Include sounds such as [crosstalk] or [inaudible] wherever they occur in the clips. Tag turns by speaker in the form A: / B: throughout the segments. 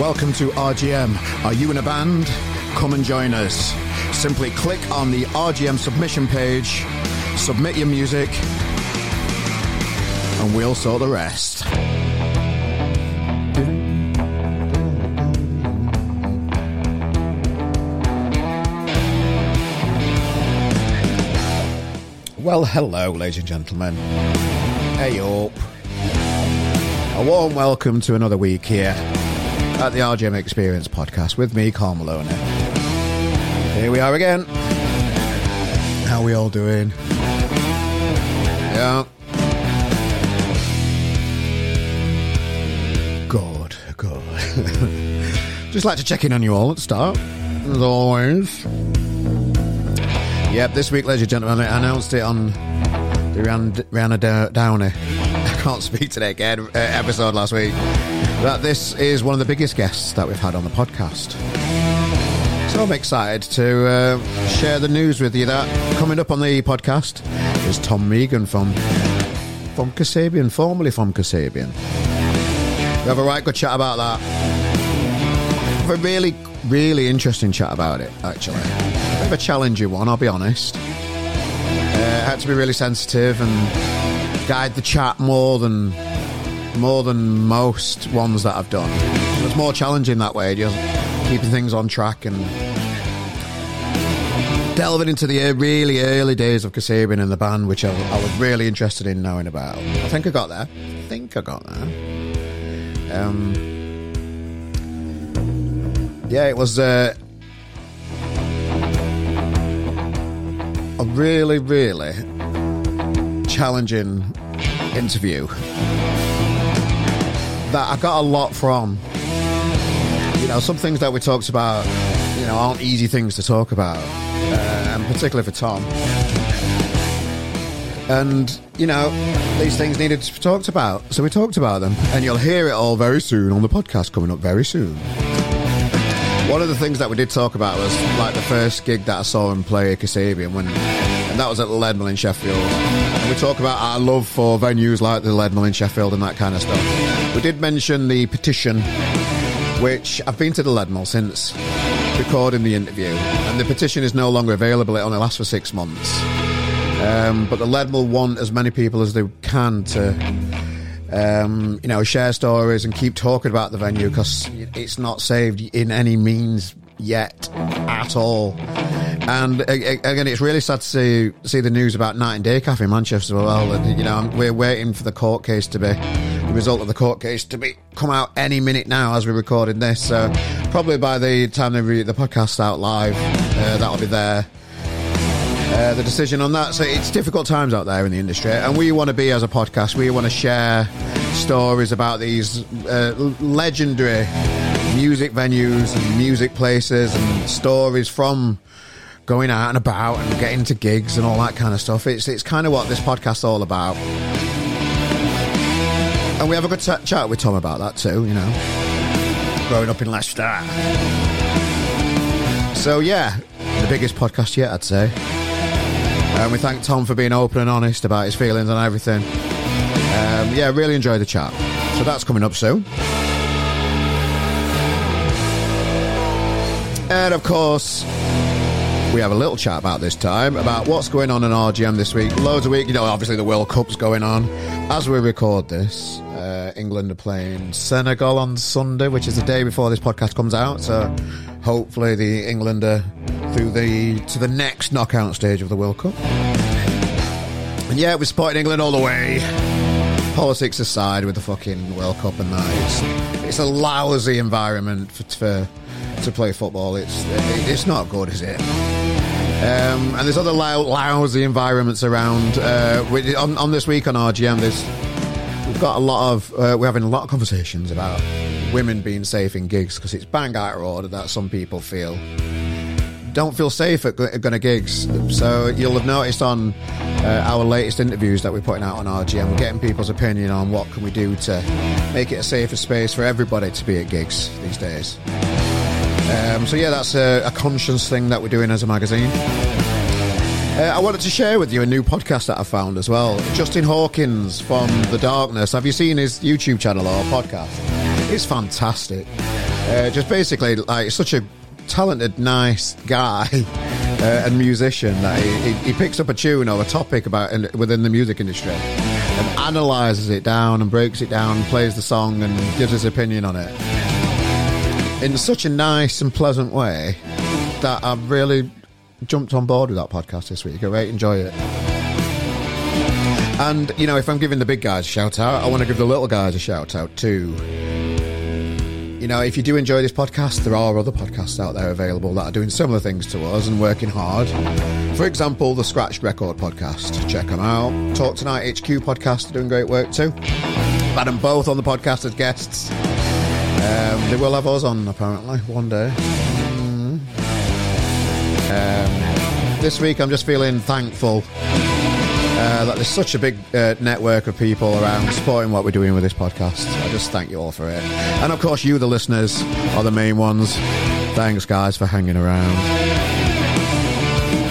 A: Welcome to RGM. Are you in a band? Come and join us. Simply click on the RGM submission page, submit your music, and we'll sort the rest. Well, hello, ladies and gentlemen. Hey up. A warm welcome to another week here at the RGM Experience podcast with me, Carl Maloney. Here we are again. How we all doing? Yeah. Good, good. [laughs] Just like to check in on you all at the start, as always. Yep, this week, ladies and gentlemen, I announced it on the Rihanna Downey. [laughs] I can't speak today again. Uh, episode last week that this is one of the biggest guests that we've had on the podcast. So I'm excited to uh, share the news with you that coming up on the podcast is Tom Meighan from from Kasabian, formerly from Kasabian. We have a right good chat about that. a really, really interesting chat about it, actually bit of a challenging one, I'll be honest. Uh, had to be really sensitive and guide the chat more than more than most ones that I've done. It's more challenging that way, just keeping things on track and delving into the really early days of Kasabian and the band, which I, I, was really interested in knowing about. I think I got there. I think I got there. Um, yeah, it was. Uh, a really, really challenging interview that I got a lot from. You know, some things that we talked about, you know, aren't easy things to talk about, uh, and particularly for Tom. And, you know, these things needed to be talked about, so we talked about them. And you'll hear it all very soon on the podcast coming up very soon. One of the things that we did talk about was like the first gig that I saw him play Kasabian when, and that was at the Leadmill in Sheffield. And we talk about our love for venues like the Leadmill in Sheffield and that kind of stuff. We did mention the petition, which I've been to the Leadmill since recording the interview, and the petition is no longer available. It only lasts for six months. Um, but the Leadmill want as many people as they can to um, you know, share stories and keep talking about the venue because it's not saved in any means yet at all. And again, it's really sad to see see the news about Night and Day Cafe in Manchester as well. You know, we're waiting for the court case to be result of the court case to be come out any minute now as we're recording this. So probably by the time they re- the podcast out live, uh, that'll be there. Uh, the decision on that. So it's difficult times out there in the industry, and we want to be as a podcast. We want to share stories about these uh, legendary music venues and music places and stories from going out and about and getting to gigs and all that kind of stuff. It's it's kind of what this podcast's all about. And we have a good t- chat with Tom about that too, you know. Growing up in Leicester. So yeah, the biggest podcast yet, I'd say. And we thank Tom for being open and honest about his feelings and everything. Um, yeah, really enjoyed the chat. So that's coming up soon. And of course, we have a little chat about this time about what's going on in RGM this week. Loads of week, you know, obviously the World Cup's going on as we record this. Uh, England are playing Senegal on Sunday, which is the day before this podcast comes out. So hopefully the England are through the to the next knockout stage of the World Cup. And yeah, we're supporting England all the way. Politics aside, with the fucking World Cup and that, it's, it's a lousy environment for, for to play football. It's it's not good, is it? Um, and there's other lousy environments around. Uh, on, on, this week on RGM, there's we've got a lot of uh, we're having a lot of conversations about women being safe in gigs because it's bang out of order that some people feel don't feel safe at going to gigs. So you'll have noticed on uh, our latest interviews that we're putting out on RGM, getting people's opinion on what can we do to make it a safer space for everybody to be at gigs these days. Um, so yeah, that's a, a conscious thing that we're doing as a magazine. Uh, I wanted to share with you a new podcast that I found as well. Justin Hawkins from The Darkness. Have you seen his YouTube channel or podcast? It's fantastic. Uh, just basically, like, such a talented, nice guy [laughs] uh, and musician that he, he, he, picks up a tune or a topic about in, within the music industry and analyzes it down and breaks it down, plays the song and gives his opinion on it in such a nice and pleasant way that I've really jumped on board with that podcast this week. I really enjoy it. And, you know, if I'm giving the big guys a shout out, I want to give the little guys a shout out too. You know, if you do enjoy this podcast, there are other podcasts out there available that are doing similar things to us and working hard. For example, the Scratched Record podcast. Check them out. Talk Tonight HQ podcast are doing great work too. Had them both on the podcast as guests. Um, they will have us on apparently one day. Mm. Um, this week, I'm just feeling thankful uh, that there's such a big uh, network of people around supporting what we're doing with this podcast. I just thank you all for it. And of course, you, the listeners, are the main ones. Thanks, guys, for hanging around.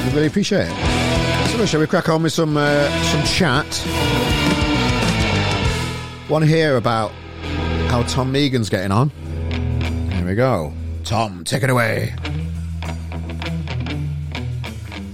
A: We really appreciate it. So, shall we crack on with some uh, some chat? Want to hear about how Tom Meighan's getting on? Here we go. Tom, take it away.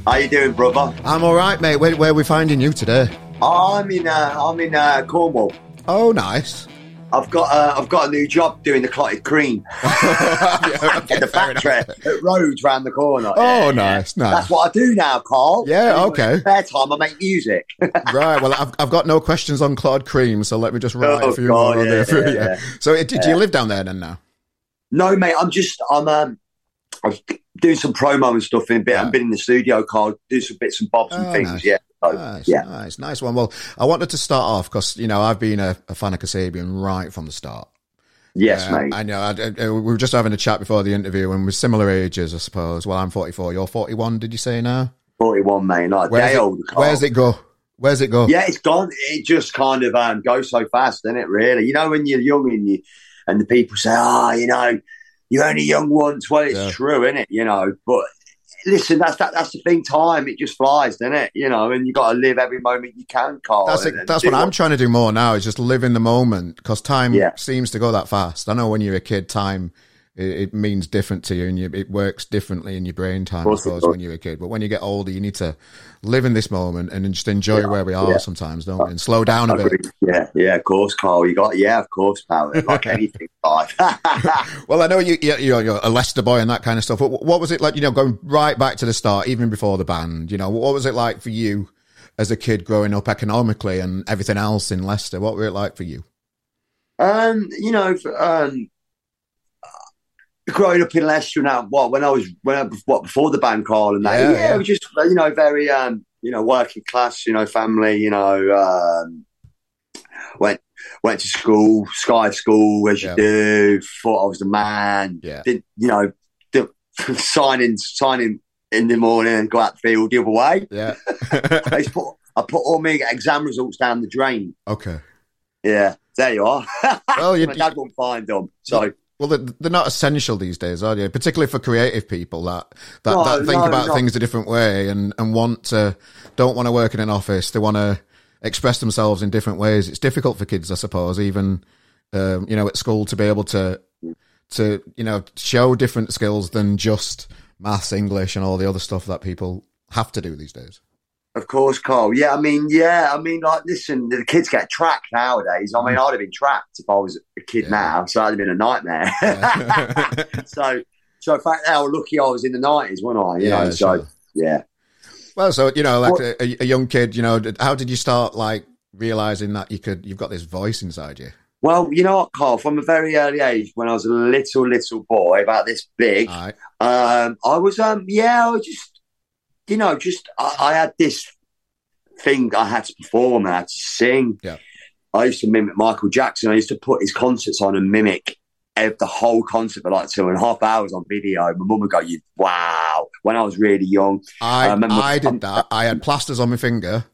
B: How you doing, brother?
A: I'm all right, mate. Where, where are we finding you today?
B: I'm in. Uh, I'm in uh, Cornwall.
A: Oh, nice.
B: I've got. Uh, I've got a new job doing the clotted cream. [laughs] [laughs] yeah, okay, the factory at Rhodes round the corner.
A: Oh, yeah, nice, nice.
B: That's what I do now, Carl.
A: Yeah, okay.
B: Spare time, I make music. [laughs]
A: right. Well, I've, I've got no questions on clotted cream, so let me just write oh, a few God, more yeah, there. Yeah, yeah. So, did you live down there then now?
B: No, mate. I'm just. I'm. Um, I was doing some promo and stuff in a bit. Yeah. I've been in the studio, Carl, do some bits and bobs and oh, things. Nice. Yeah. So,
A: nice,
B: yeah.
A: nice, nice one. Well, I wanted to start off because you know I've been a, a fan of Kasabian right from the start.
B: Yes, uh, mate.
A: I know. I, I, we were just having a chat before the interview, and we're similar ages, I suppose. Well, I'm 44. You're 41. Did you say now?
B: 41, mate. Like where's day
A: it,
B: old.
A: Where's it go? Where's it go?
B: Yeah, it's gone. It just kind of um, goes so fast, doesn't it? Really, you know, when you're young and you and the people say, "Oh, you know, you're only young once." Well, it's yeah. true, isn't it? You know, but listen, that's that, that's the thing. Time it just flies, doesn't it? You know, and you got to live every moment you can, Carl.
A: That's it, that's what, what I'm trying to do more now. Is just live in the moment because time yeah. seems to go that fast. I know when you're a kid, time it, means different to you, and you, it works differently in your brain time. I suppose when you're a kid, but when you get older, you need to live in this moment and just enjoy yeah, where we are. Yeah. Sometimes, don't we? And slow down a bit.
B: Yeah, yeah, of course, Carl. You got yeah, of course, pal. Like [laughs] anything, life. [laughs]
A: well, I know you, you're, you're a Leicester boy and that kind of stuff. What, what was it like? You know, going right back to the start, even before the band. You know, what was it like for you as a kid growing up economically and everything else in Leicester? What were it like for you?
B: Um, you know, um, growing up in Leicester now, what when I was when I, what before the band call and that, yeah, yeah, it was just you know very um you know working class, you know family, you know um, went went to school, Sky School as you do. Thought I was the man.
A: Yeah,
B: did you know did, [laughs] signing signing in the morning and go out the field the other way.
A: Yeah, [laughs]
B: I put I put all my exam results down the drain.
A: Okay.
B: Yeah, there you are. [laughs] Well, you, my dad won't find them, so
A: well, they're not essential these days, are they? Particularly for creative people that that, no, that think no, about no. things a different way and and want to don't want to work in an office. They want to express themselves in different ways. It's difficult for kids, I suppose, even um, you know at school to be able to to you know show different skills than just maths, English, and all the other stuff that people have to do these days.
B: Of course, Carl. Yeah, I mean, yeah, I mean, like, listen, the kids get tracked nowadays. I mean, mm. I'd have been tracked if I was a kid yeah. now, so that'd have been a nightmare. Yeah. [laughs] so, so in fact, how lucky I was in the nineties, wasn't I? You yeah, know, so yeah.
A: Well, so you know, like a, a, young kid, you know, how did you start like realizing that you could, you've got this voice inside you?
B: Well, you know what, Carl? From a very early age, when I was a little little boy, about this big, right. um, I was, um, yeah, I was just you know, just I, I, had this thing I had to perform, I had to sing.
A: Yeah.
B: I used to mimic Michael Jackson. I used to put his concerts on and mimic the whole concert for like two and a half hours on video. My mum would go, "You wow!" When I was really young,
A: I, I, I did that. I had plasters on my finger.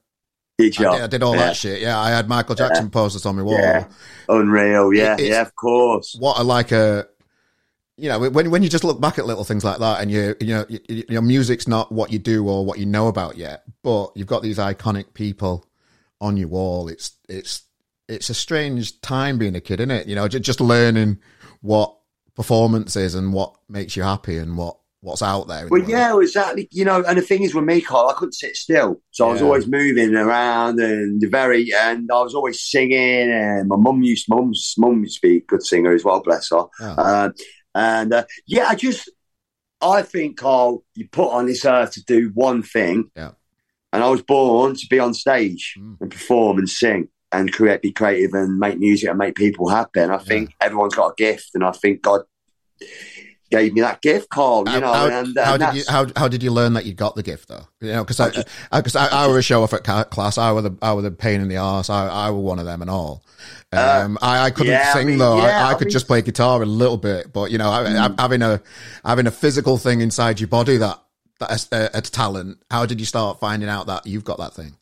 B: Did you?
A: I did, I did all yeah. that shit. Yeah, I had Michael Jackson yeah. posters on my wall.
B: Yeah. Unreal. Yeah, it, yeah, of course.
A: What a like a you know, when when you just look back at little things like that, and you you know your music's not what you do or what you know about yet, but you've got these iconic people on your wall. It's it's it's a strange time being a kid, isn't it? You know, just learning what performance is and what makes you happy and what what's out there.
B: Well, yeah, exactly. You know, and the thing is with me, Carl, I couldn't sit still, so I was always moving around and very, and I was always singing. And my mum used, mum's mum used to be a good singer as well, bless her. Oh. Uh, and uh, yeah, I just, I think, Carl, you put on this earth to do one thing.
A: Yeah.
B: And I was born to be on stage mm. and perform and sing and create, be creative and make music and make people happy. And I think everyone's got a gift, and I think God gave me that gift, Carl. You know,
A: how,
B: and,
A: how did you how, how did you learn that you got the gift though? You know, because I because I, I, I, were a show off at class. I were the I were the pain in the ass. I I were one of them and all. Uh, um, uh, I, I couldn't yeah, sing I mean, though. Yeah, I, I, could mean, just play guitar a little bit, but you know, mm. having a having a physical thing inside your body that that's a, a talent. How did you start finding out that you've got that thing?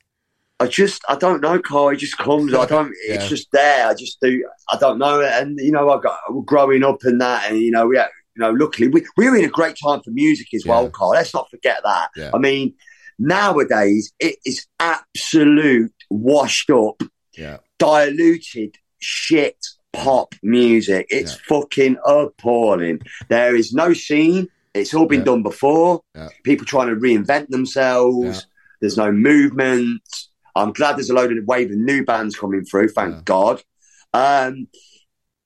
B: I just, I don't know, Carl. It just comes. I don't. yeah. It's just there. I just do. I don't know. And you know, I got growing up and that, and you know, you know, luckily we we're in a great time for music as well, Carl. Let's not forget that.
A: Yeah.
B: I mean, nowadays it is absolute washed up,
A: yeah.
B: diluted shit pop music. It's fucking appalling. There is no scene. It's all been done before. People trying to reinvent themselves. There's no movement. I'm glad there's a load of wave of new bands coming through. Thank yeah. God. Um,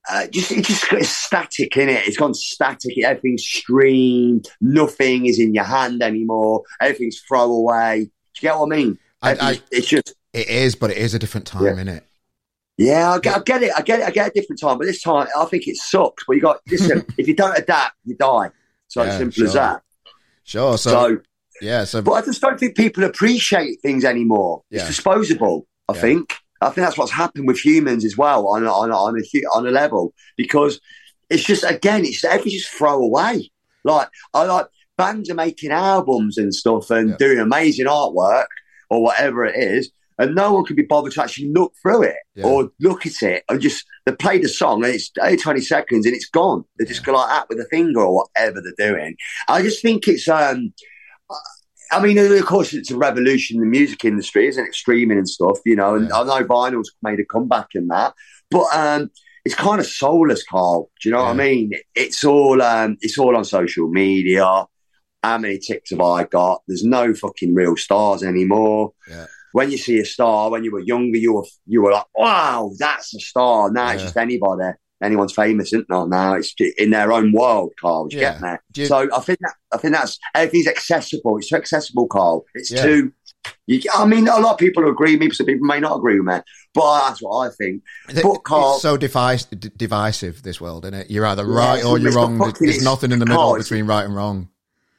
B: uh, just it just it's static in it. It's gone static. Everything's streamed. Nothing is in your hand anymore. Everything's throwaway. Do you get what I mean? I, I, it's just
A: it is, but it is a different time yeah. in it.
B: Yeah, I get, I get, it. I get it. I get a different time, but this time I think it sucks. But you got listen. [laughs] if you don't adapt, you die. So yeah, simple
A: sure.
B: as that.
A: Sure. So, so yeah. So,
B: but I just don't think people appreciate things anymore. Yeah. It's disposable. I think. I think that's what's happened with humans as well on on on a on a level because it's just again it's everything's just throw away. Like I like bands are making albums and stuff and yeah. doing amazing artwork or whatever it is, and no one can be bothered to actually look through it yeah. or look at it and just they play the song and it's only 20 seconds and it's gone. They just go like that with a finger or whatever they're doing. I just think it's um I mean, of course, it's a revolution in the music industry, isn't it? Streaming and stuff, you know. And yeah. I know vinyl's made a comeback in that, but um, it's kind of soulless, Carl. Do you know yeah. what I mean? It's all um, it's all on social media. How many ticks have I got? There's no fucking real stars anymore.
A: Yeah.
B: When you see a star, when you were younger, you were you were like, "Wow, that's a star." Now it's just anybody anyone's famous, isn't it? Now it's in their own world, Carl. You yeah. get there. You... So I think that I think that's everything's accessible. It's too accessible, Carl. It's yeah. too. You, I mean, a lot of people agree. with me. some people may not agree with me, but that's what I think. But Carl,
A: it's so divisive, divisive this world, isn't it? You're either right yeah, or you're wrong. There's nothing in the middle Carl, between right and wrong.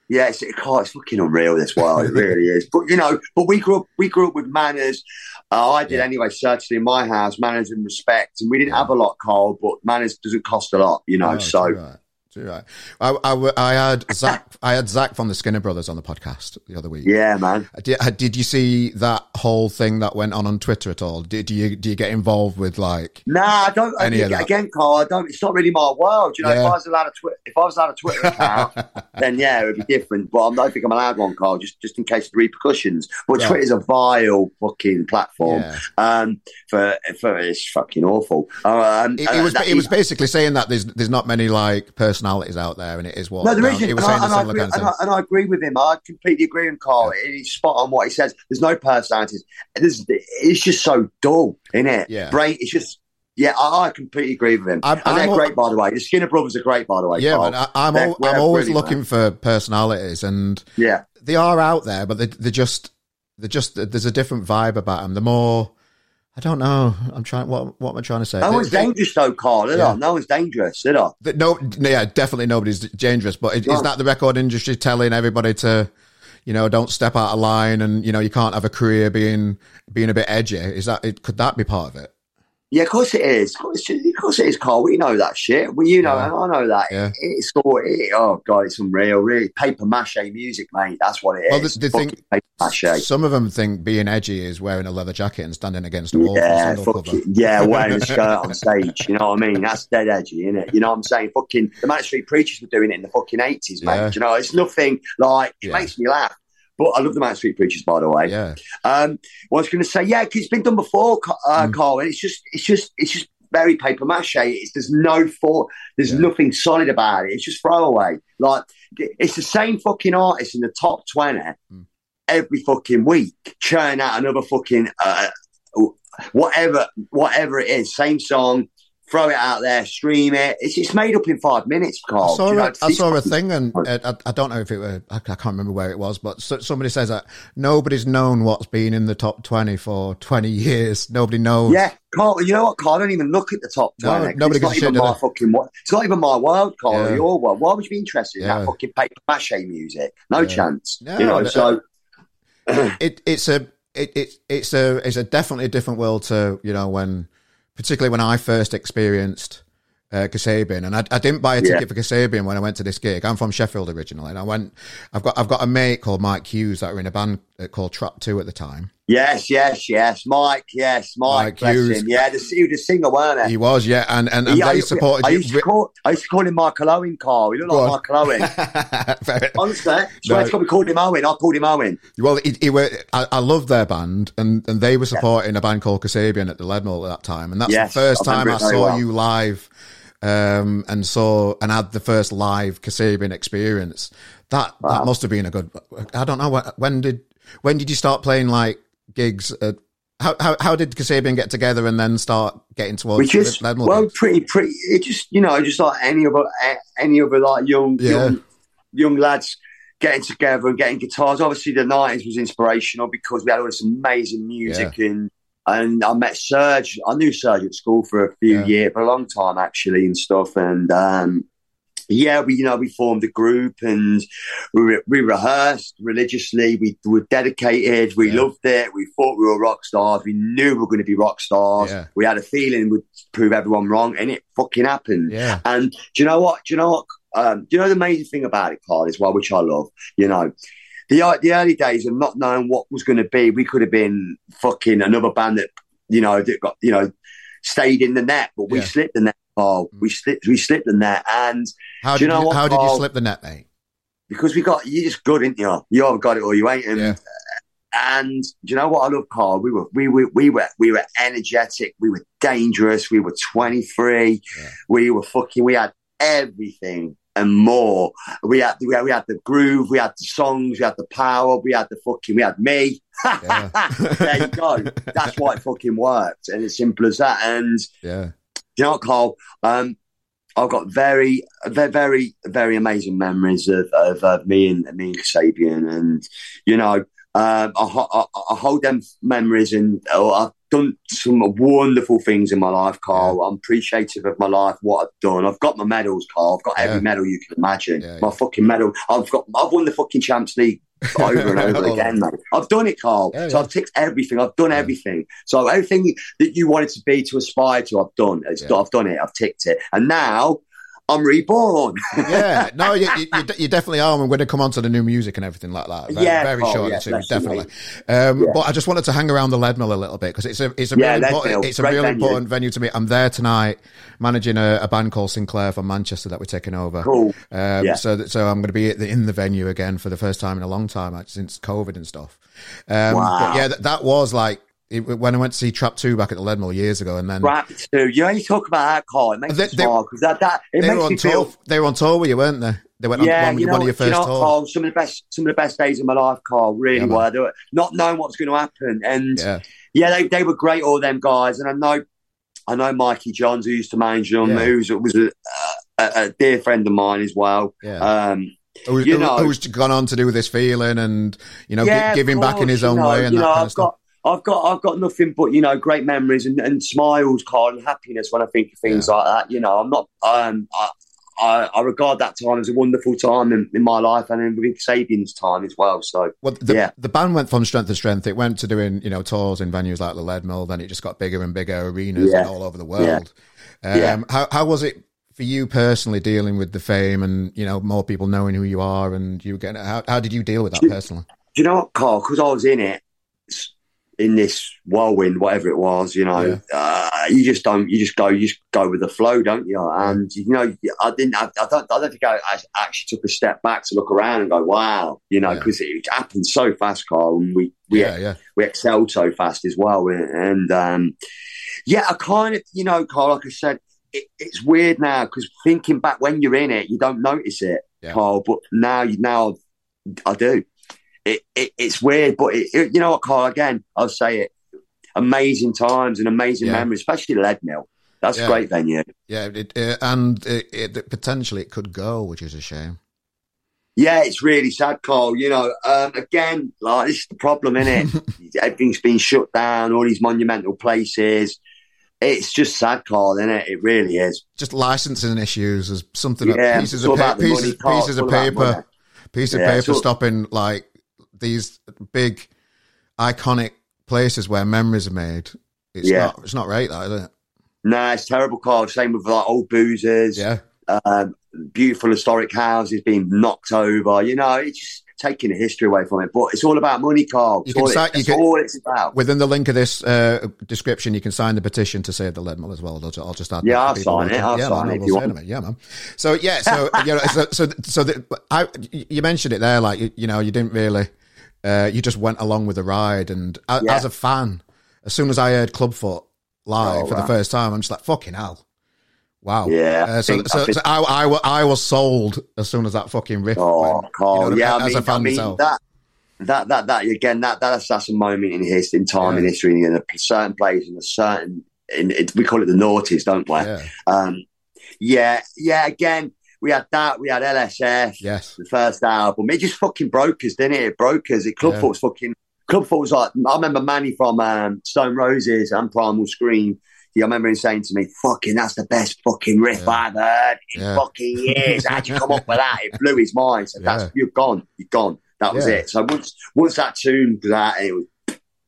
B: Yeah, it's, it's fucking unreal. This world, it really is. But you know, but we grew up, we grew up with manners. Uh, I did yeah. anyway, certainly in my house, manners and respect. And we didn't have a lot, Carl, but manners doesn't cost a lot, you know. Oh, so.
A: Right. Right. I, I, I, had Zach. I had Zach from the Skinner Brothers on the podcast the other week.
B: Yeah, man.
A: Did, did you see that whole thing that went on on Twitter at all? Did you do you get involved with like?
B: Nah, I don't. That? Again, Carl, I don't. It's not really my world. You know, yeah. if I was allowed a Twitter, if I was allowed a Twitter account, [laughs] then yeah, it would be different. But I don't think I'm allowed one, Carl, just just in case of the repercussions. But yeah. Twitter's a vile fucking platform. Yeah. Um, for for it's fucking awful. Um,
A: it, it was that, it was basically saying that there's there's not many like personalities out there, and it is what.
B: No, there isn't. It was and, I, and, I agree, and, I, and, I, agree, with him. I completely agree with Carl. Yeah. He's spot on what he says. There's no personalities. There's, it's just so dull, isn't it?
A: Yeah.
B: Brain. It's just. Yeah, I, completely agree with him. I'm, and they're I'm, great, by the way. The Skinner brothers are great, by the way.
A: Yeah, Carl. but I, am I'm, I'm always looking for personalities, and
B: yeah,
A: they are out there, but they, they're just they're just there's a different vibe about them. The more I don't know. I'm trying. What what am I trying to say?
B: No one's dangerous though, Carl. Yeah. No one's dangerous, is it?
A: No, yeah, definitely nobody's dangerous. But is, is that the record industry telling everybody to, you know, don't step out of line, and you know, you can't have a career being being a bit edgy? Is that it? Could that be part of it?
B: Yeah, of course it is. Of course, of course it is, Carl. We know that shit. Well, you know, yeah. I know that. Yeah. It's all, it, oh, God, it's unreal. Really, paper mache music, mate. That's what it
A: well,
B: is.
A: The, the thing, mache. Some of them think being edgy is wearing a leather jacket and standing against a wall.
B: Yeah, fucking, yeah, wearing a shirt on [laughs] stage. You know what I mean? That's dead edgy, isn't it? You know what I'm saying? Fucking, the Manic Street Preachers were doing it in the fucking 80s, mate. Yeah. You know, it's nothing like, it makes me laugh. But I love the Manic Street Preachers, by the way.
A: Yeah.
B: Um, I was going to say, yeah, it's been done before, uh, mm. Carl. And it's just, it's just, it's just very paper mache. It's there's no thought, there's
A: Yeah.
B: nothing solid about it. It's just throwaway. Like it's the same fucking artist in the top twenty
A: Mm.
B: every fucking week, churn out another fucking uh, whatever whatever it is, same song. Throw it out there, stream it. It's, it's made up in five minutes, Carl.
A: I saw,
B: Do you know,
A: a, I saw a thing, and uh, I, I don't know if it were, I, I can't remember where it was, but so, somebody says that nobody's known what's been in the top 20 for 20 years. Nobody knows.
B: Yeah, Carl. You know what, Carl? I don't even look at the top
A: No,
B: twenty. 'cause
A: nobody
B: it's not even my fucking. It's not even my world, Carl.
A: Yeah.
B: or Your world. Why would you be interested in
A: Yeah.
B: that fucking paper mache music? No
A: Yeah.
B: chance.
A: No,
B: you know.
A: but-
B: So
A: It, it's a, it, it, it's a, it's a definitely a different world to, you know, when, particularly when I first experienced uh, Kasabian, and I, I didn't buy a
B: Yeah.
A: ticket for Kasabian when I went to this gig. I'm from Sheffield originally, and I went. I've got I've got a mate called Mike Hughes that were in a band called Trap Two at the time.
B: yes, yes, yes, Mike. Yes, Mike.
A: Mike Hughes.
B: Yeah, the, he was singer, weren't he?
A: He was, yeah, and and, and
B: He- I,
A: they supported
B: I
A: you.
B: used to call. I used to call him Michael Owen, Carl. He looked
A: Go
B: like
A: on.
B: Michael Owen. [laughs] Honestly,
A: No.
B: to we called him Owen. I called him Owen.
A: Well, he, he were, I, I love their band, and, and they were supporting a band called Kasabian at the Leadmill at that time, and that's
B: Yes,
A: the first
B: I
A: time I
B: remember it very
A: saw
B: well.
A: you live, um, and saw and had the first live Kasabian experience. That that must have been a good. I don't know when, when did when did you start playing like gigs? At, how how how did Kasabian get together and then start getting towards
B: We just well,
A: gigs?
B: pretty, pretty. It just you know, just like any other, any other like young,
A: Yeah.
B: young, young lads getting together and getting guitars. Obviously, the nineties was inspirational because we had all this amazing music and. And I met Serge. I knew Serge at school for a few
A: Yeah.
B: years, for a long time actually, and stuff. And um, yeah, we you know we formed a group and we, re- we rehearsed religiously. We were dedicated. We
A: Yeah.
B: loved it. We thought we were rock stars. We knew we were going to be rock stars.
A: Yeah.
B: We had a feeling we'd prove everyone wrong, and it fucking happened.
A: Yeah,
B: And do you know what? Do you know what? Um, do you know the amazing thing about it, Carl, as well, which I love? You know, the the early days of not knowing what was going to be. We could have been fucking another band that you know that got you know stayed in the net, but we
A: Yeah.
B: slipped the net. Carl.
A: Mm.
B: We slipped. We slipped the net, and
A: how
B: do you
A: did
B: know
A: you,
B: what,
A: how did you slip the net, mate?
B: because we got you just good, ain't you? You either got it or you ain't. And,
A: Yeah.
B: and do you know what I love, Carl? We were we were we were we were energetic. We were dangerous. We were twenty three.
A: Yeah.
B: We were fucking. We had everything and more. We had we had, we had the groove. We had the songs. We had the power. We had the fucking. We had me.
A: Yeah. [laughs]
B: there you go. [laughs] That's why it fucking worked, and it's simple as that. And
A: Yeah,
B: you know what, Carl? Um, I've got very, very, very, very amazing memories of, of, of me and me and Kasabian, and you know, um, I, I, I hold them memories, and oh, I've done some wonderful things in my life, Carl. I'm appreciative of my life, what I've done. I've got my medals, Carl. I've got every
A: Yeah.
B: medal you can imagine.
A: Yeah,
B: my
A: yeah.
B: fucking medal. I've got. I've won the fucking Champions League over and over again, mate. I've done it, Carl.
A: Yeah,
B: So
A: yeah.
B: I've ticked everything. I've done
A: Yeah.
B: everything. So everything that you wanted to be to aspire to, I've done. I've done it. I've ticked it, and now I'm reborn. [laughs]
A: yeah, no, you, you, you definitely are. and We're going to come on to the new music and everything like that. Very,
B: Yeah,
A: very
B: oh,
A: shortly
B: yeah,
A: too, definitely. Um,
B: Yeah.
A: But I just wanted to hang around the Leadmill a little bit because it's a it's a
B: Yeah,
A: really important it's a
B: great
A: really
B: venue.
A: important venue to me. I'm there tonight managing a, a band called Sinclair from Manchester that we're taking over.
B: cool.
A: Um,
B: Yeah.
A: So, that- so I'm going to be the, in the venue again for the first time in a long time since COVID and stuff. Um,
B: Wow.
A: But yeah, that, that was like it, when I went to see Trap Two back at the Leadmill years ago, and then
B: Rap too. You know, you talk about that, Carl. It makes
A: They-
B: me
A: they-
B: because that, that it
A: they were on tour.
B: feel.
A: They were on tour with you, weren't they? They went on
B: Yeah,
A: one,
B: you know,
A: one of your
B: you
A: first
B: know,
A: tours.
B: Carl, some of the best, some of the best days of my life, Carl. Really
A: Yeah,
B: were. They were not knowing what's going to happen, and
A: Yeah,
B: yeah, they, they were great, all them guys. And I know, I know Mikey Johns, who used to manage them,
A: Yeah.
B: who was, a, a, a dear friend of mine as well.
A: yeah.
B: Um,
A: who's,
B: you
A: who-
B: know-
A: who's gone on to do this feeling and you know
B: yeah,
A: giving back in
B: course,
A: his
B: you
A: own
B: know,
A: way and
B: you
A: that
B: know,
A: kind
B: I've
A: of stuff.
B: I've got, I've got nothing but you know great memories and, and smiles, Carl, and happiness when I think of things like that. You know, I'm not, um, I, I, I regard that time as a wonderful time in, in my life and in within Sabian's time as well. So
A: Well, the,
B: yeah.
A: the band went from strength to strength. It went to doing you know tours in venues like the Leadmill. Then it just got bigger and bigger arenas
B: Yeah.
A: and all over the world. Um,
B: Yeah.
A: How how was it for you personally dealing with the fame and you know more people knowing who you are and you getting how how did you deal with that personally?
B: do you know what, Carl? Because I was in it, in this whirlwind, whatever it was, you know, yeah. uh, you just don't, you just go, you just go with the flow, don't you? And you know, I didn't, I, I don't, I don't think I, I, actually took a step back to look around and go, wow, you know, because yeah. it happened so fast, Carl, and we, we, yeah, yeah. we excelled so fast as well, and um, yeah, I kind of, you know, Carl, like I said, it, it's weird now because thinking back when you're in it, you don't notice it, Carl, but now, you now I do it, it, it's weird, but it, you know what, Carl? Again, I'll say it. Amazing times and amazing yeah. memories, especially Leadmill. That's
A: yeah.
B: a great venue.
A: Yeah, it, uh, and it, potentially it could go, which is a shame.
B: Yeah, it's really sad, Carl. You know, um, again, like this is the problem, isn't it? [laughs] Everything's been shut down, all these monumental places. It's just sad, Carl, isn't it? It really is.
A: Just licensing issues is something. Yeah, pieces of, pa- pieces, money, pieces of paper, piece of yeah, paper stopping like these big iconic places where memories are made. It's yeah. not it's not right, that is it?
B: Nah, it's terrible, Carl. Same with like old boozers.
A: Yeah.
B: Um, beautiful historic houses being knocked over. You know, it's just taking the history away from it. But it's all about money, Carl. You can all, it, you can, all it's about.
A: Within the link of this uh, description, you can sign the petition to save the Leadmill as well. I'll, just add.
B: Yeah, I'll sign it. I'll
A: yeah,
B: sign
A: man,
B: it if you
A: want. Yeah, man. So yeah, so you know, so so, so the, I, you mentioned it there, like you, you know, you didn't really uh, you just went along with the ride. And a, yeah. as a fan, as soon as I heard Clubfoot live oh, for wow. the first time, I'm just like, fucking hell. Wow.
B: Yeah.
A: Uh, so, so, so, I, I, I, was sold as soon as that fucking riff.
B: Oh, went, Carl. You know, yeah. As I mean, a fan I mean, myself. That, that, that, that, again, that, that's, that's a moment in history, in time yeah. in history, in a certain place, in a certain, in, it, we call it the noughties, don't we? Yeah. Um, yeah. Yeah. Again, we had that, we had LSF,
A: yes,
B: the first album. It just fucking broke us, didn't it? It broke us. It Clubfoot yeah. was fucking Clubfoot was like I remember Mani from um, Stone Roses and Primal Scream. I remember him saying to me, "Fucking, that's the best fucking riff yeah. I've heard in yeah. fucking years. How'd you come up with that?" It blew his mind. So that's you're gone, you're gone. That was it. So once once that tune that, it was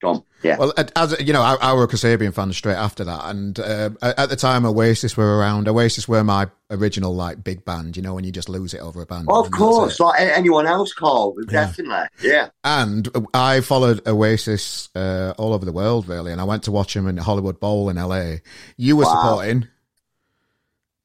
B: gone. Yeah.
A: Well, as you know, I, I were a Kasabian fan straight after that, and uh, at the time, Oasis were around. Oasis were my original like big band. You know, when you just lose it over a band.
B: Of course, like anyone else, Carl. Definitely, yeah.
A: And I followed Oasis uh, all over the world, really, and I went to watch them in Hollywood Bowl in LA. You were wow. supporting.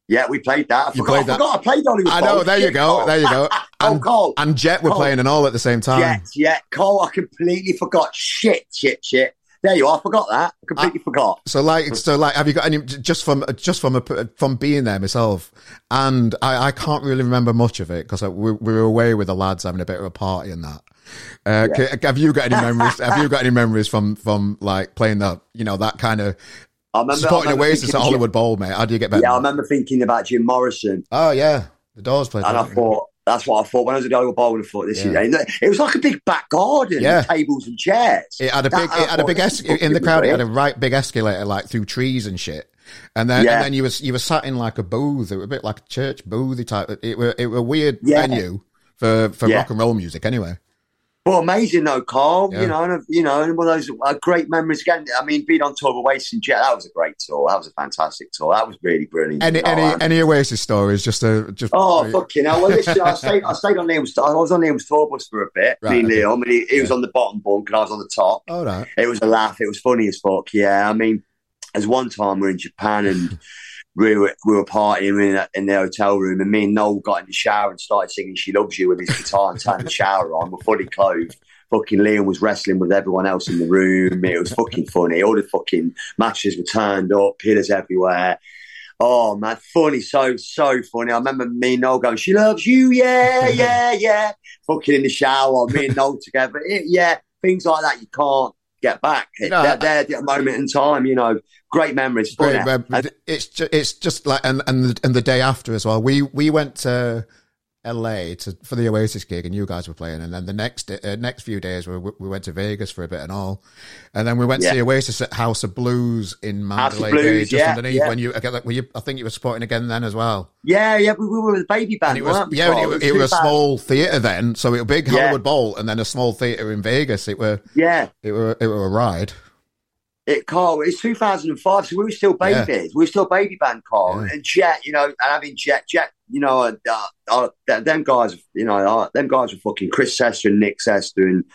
B: Yeah, we played that. I you forgot, played that. I, forgot I played Hollywood
A: I know. There you go. There you go. [laughs] Oh, and, oh, Cole. And Jet were Cole. playing and all at the same time.
B: Jet, yeah. Cole, I completely forgot. Shit, shit, shit. There you are. I forgot that. I completely I, forgot.
A: So like, so like, have you got any just from just from a, from being there myself? And I, I can't really remember much of it because we, we, were away with the lads having a bit of a party and that. Uh, yeah. Have you got any memories? have you got any memories from from like playing that you know that kind of I remember, supporting I Oasis at Hollywood Bowl, mate? How do you get better?
B: Yeah, I remember thinking about Jim Morrison.
A: Oh yeah, the Doors played.
B: And I thought that's what I thought when I was at the Hollywood Bowl. I thought this yeah. is it was like a big back garden, yeah. tables and chairs.
A: It had a big, that, it had a big es- in the crowd. It had a right big escalator, like through trees and shit. And then, yeah. and then you was you were sat in like a booth. It was a bit like a church booth type. It were it were a weird yeah. venue for for rock and roll music, anyway.
B: But amazing though, Carl. Yeah. You know, and, you know, one of those uh, great memories again. I mean, being on tour with Oasis and Jet, that was a great tour. That was a fantastic tour. That was really brilliant.
A: Any know, any, any Oasis stories? Just a just.
B: Oh fucking hell! Well, listen, I stayed I stayed on Liam's. I was on Liam's tour bus for a bit. Right, me okay. Liam. I mean, he, he yeah. was on the bottom bunk and I was on the top.
A: Oh right.
B: It was a laugh. It was funny as fuck. Yeah, I mean, as one time we are in Japan and. [laughs] we were, we were partying in, in the hotel room, and me and Noel got in the shower and started singing "She Loves You" with his guitar and turned the shower on. We're fully clothed. Fucking Liam was wrestling with everyone else in the room. It was fucking funny. All the fucking matches were turned up, pillars everywhere. Oh man, funny, so so funny. I remember me and Noel going, "She loves you, yeah, yeah, yeah." fucking in the shower, me and Noel together, it, [laughs] yeah. Things like that you can't get back. You know, they're there at a moment in time, you know. Great memories. Great
A: it's just, it's just like and and the, and the day after as well. We we went to LA to for the Oasis gig, and you guys were playing. And then the next uh, next few days, we, we went to Vegas for a bit and all. And then we went yeah. to the Oasis at House of Blues in Mandalay Blues, Bay, just yeah, underneath. Yeah. When you, were you, I think you were supporting again then as well.
B: Yeah, yeah, we, we were the baby band.
A: it was, yeah, it, it, it, was a small theater then, so it was a big Hollywood Bowl, and then a small theater in Vegas. It were
B: yeah,
A: it were it were a ride.
B: It Carl, it's 2005, so we were still babies. We were still baby band, Carl. And Jet, you know, and having Jet, Jet, you know, uh, uh, uh them guys, you know, uh, them guys were fucking Chris Cester and Nick Cester and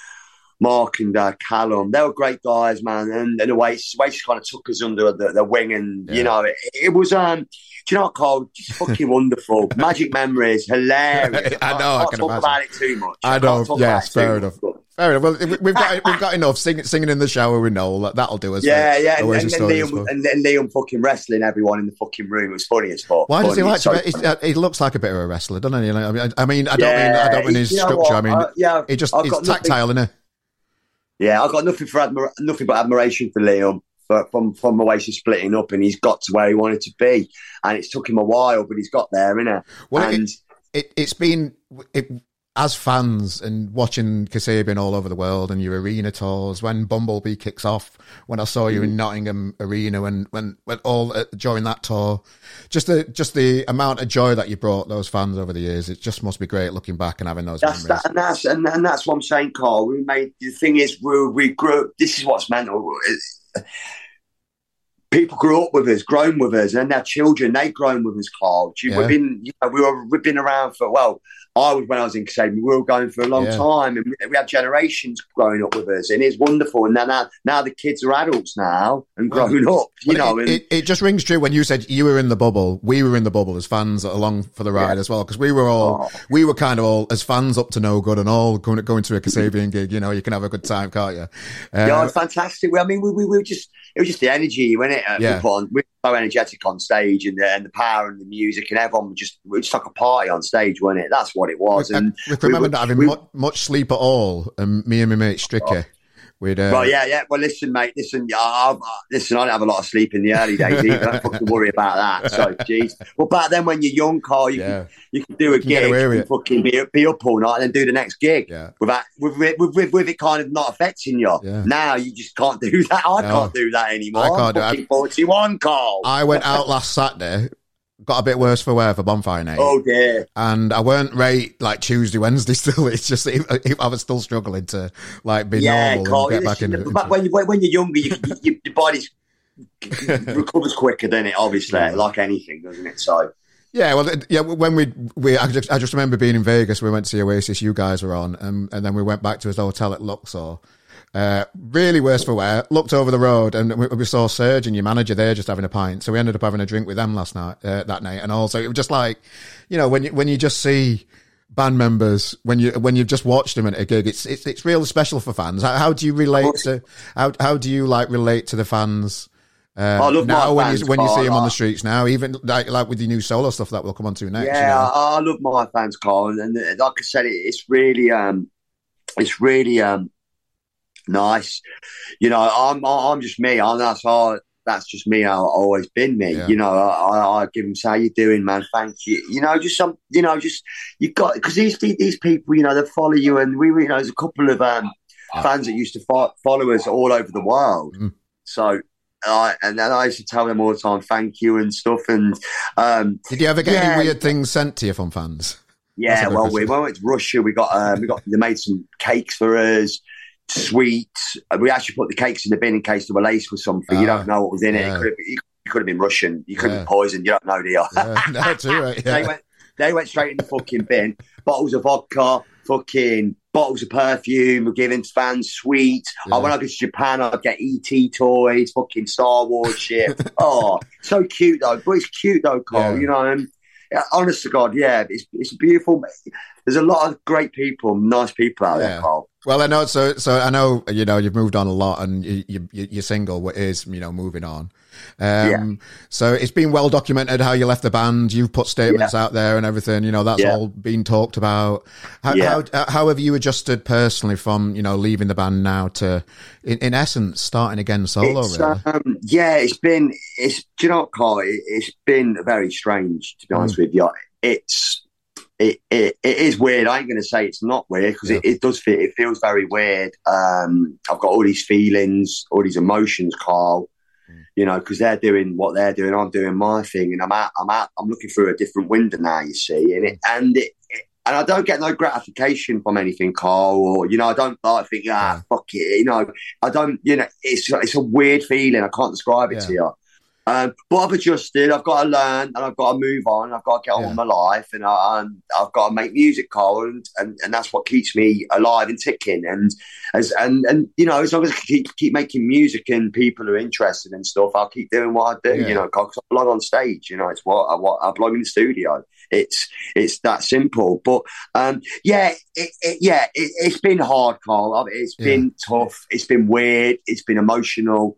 B: Mark and uh, Callum. They were great guys, man. And, and the way Waste kind of took us under the, the wing, and yeah. you know, it, it, was um, do you know what, Carl? Just fucking [laughs] wonderful. Magic memories, hilarious. [laughs]
A: I know.
B: I,
A: I can
B: talk
A: imagine.
B: about it too much.
A: I,
B: I
A: know. Yes, fair enough.
B: Much,
A: Fair enough. Well, we've got we've got enough singing singing in the shower with Noel. That'll do us.
B: Yeah, yeah. And, and, and, Liam, and, and Liam fucking wrestling everyone in the fucking room. It was funny as fuck.
A: Why does he like?
B: So,
A: to, he, he looks like a bit of a wrestler, doesn't he? I mean, I mean, I don't yeah, mean I don't mean his structure. I mean, uh, yeah, he just he's tactile, nothing, isn't
B: he? Yeah, I've got nothing for admira- nothing but admiration for Liam. From from Oasis splitting up, and he's got to where he wanted to be, and it's took him a while, but he's got there, innit?
A: Well,
B: and
A: it, it, has been it, as fans and watching Kasabian all over the world and your arena tours, when Bumblebee kicks off, when I saw you in mm. Nottingham Arena, when when, when all uh, during that tour, just the just the amount of joy that you brought those fans over the years, it just must be great looking back and having those
B: that's
A: memories.
B: That, and that's and, and that's what I'm saying, Carl. We made the thing is we we grew. This is what's mental people grew up with us, grown with us, and their children they've grown with us, Carl. Yeah. We've been, you know, we were we've been around for well. I was when I was in Kasabian, we were going for a long yeah. time, and we had generations growing up with us, and it's wonderful. And now, now the kids are adults now and grown well, up, you know.
A: It, it, it, just rings true when you said you were in the bubble. We were in the bubble as fans along for the ride yeah. as well, because we were all oh. we were kind of all as fans up to no good and all going going to a Kasabian gig. You know, you can have a good time, can't you? Uh,
B: yeah, fantastic. I mean, we, we, we were just it was just the energy, wasn't it? Uh, yeah. We, on, we were so energetic on stage and the, and the power and the music and everyone was just, it was like a party on stage, wasn't it? That's what it was. And
A: we, we remember we, not having we, much, much, sleep at all. And me and my mate Stricker. Oh.
B: We'd, uh... Well, yeah, yeah. Well, listen, mate. Listen, I, I, listen. I don't have a lot of sleep in the early days. Either. don't fucking worry about that. So, [laughs] jeez. Well, back then, when you're young, Carl, you yeah. can you can do a you gig, and fucking be, be up all night, and then do the next gig.
A: Yeah.
B: Without with, with, with, with it kind of not affecting you. Yeah. Now you just can't do [laughs] that. I no. can't do that anymore. I can't I'm do. Forty-one, Carl.
A: I went out last Saturday got a bit worse for wear for bonfire night.
B: Oh dear!
A: And I weren't right like Tuesday, Wednesday. [laughs] Still, it's just I was still struggling to like be yeah, normal and get back into.
B: But when you when you're younger, you, you, your body [laughs] recovers quicker than it. Obviously, yeah. like anything, doesn't it? So.
A: Yeah, well, yeah. When we we I just, I just remember being in Vegas. We went to see Oasis. You guys were on, and, and then we went back to his hotel at Luxor uh, really worse for wear. Looked over the road and we, we, saw Serge and your manager there just having a pint. So we ended up having a drink with them last night, uh, that night. And also it was just like, you know, when you, when you just see band members, when you, when you've just watched them at a gig, it's, it's, it's really special for fans. How, how do you relate to, how, how do you like relate to the fans? Uh, now when
B: fans,
A: you when you see them on the streets now, even like like with the new solo stuff that we'll come on to next.
B: Yeah, you know? I, I, love my fans, Carl, and, and like I said, it, it's really um, it's really um, nice. You know, I'm I'm just me. I'm that's how that's just me. I've always been me. Yeah. You know, I, I, give them say, "How you doing, man? Thank you." You know, just some. You know, just you got because these these people, you know, they follow you, and we, you know, there's a couple of um, fans that used to fo- follow us all over the world. Mm. So uh, and then I used to tell them all the time, thank you and stuff. And um,
A: did you ever get yeah. any weird things sent to you from fans?
B: Yeah, well, we went to Russia. We got um, we got they made some cakes for us sweets. We actually put the cakes in the bin in case they were laced with something. Uh, you don't ah, know what was in yeah. it. It could, have, it could have been Russian. You could have been poisoned. You don't know, you?
A: Yeah, no, too right. [laughs] Yeah.
B: they, went, they went straight in the fucking bin. Bottles of vodka, fucking bottles of perfume. We're giving fans sweets. Yeah. Oh, when I go to Japan, I get ET toys, fucking Star Wars shit. [laughs] oh, so cute though. But it's cute though, Carl. You know. And, yeah, honest to God, yeah, it's it's beautiful. There's a lot of great people, nice people out there, Carl.
A: Well, I know. So, so I know. You know, you've moved on a lot, and you, you, your single is, you know, moving on. Um, yeah. So it's been well documented how you left the band. You've put statements yeah. out there and everything. You know, that's yeah. all been talked about. How, yeah. how, how, have you adjusted personally from you know leaving the band now to, in, in essence, starting again solo?
B: It's, really? um, yeah, it's been. It's do you know what, Carl? It, has been very strange to be honest mm. with you. It's it, it, it is weird. I ain't going to say it's not weird because yeah. it, it, does feel it feels very weird. Um, I've got all these feelings, all these emotions, Carl. Mm. You know, because they're doing what they're doing, I'm doing my thing, and I'm out. I'm out. I'm looking through a different window now. You see, and it and it, and I don't get no gratification from anything, Carl. Or you know, I don't like think, ah, fuck it. You know, I don't. You know, it's it's a weird feeling. I can't describe it yeah. to you. Um, but I've adjusted. I've got to learn, and I've got to move on. I've got to get on
A: Yeah.
B: with my life, and I, and I've got to make music, Carl, and, and and that's what keeps me alive and ticking. And as and and you know, as long as I keep keep making music and people are interested in stuff, I'll keep doing what I do.
A: Yeah.
B: You know, because I belong on stage. You know, it's what I what I belong in the studio. It's it's that simple. But um, yeah, it, it, yeah, it, it's been hard, Carl. I It's
A: Yeah.
B: been tough. It's been weird. It's been emotional.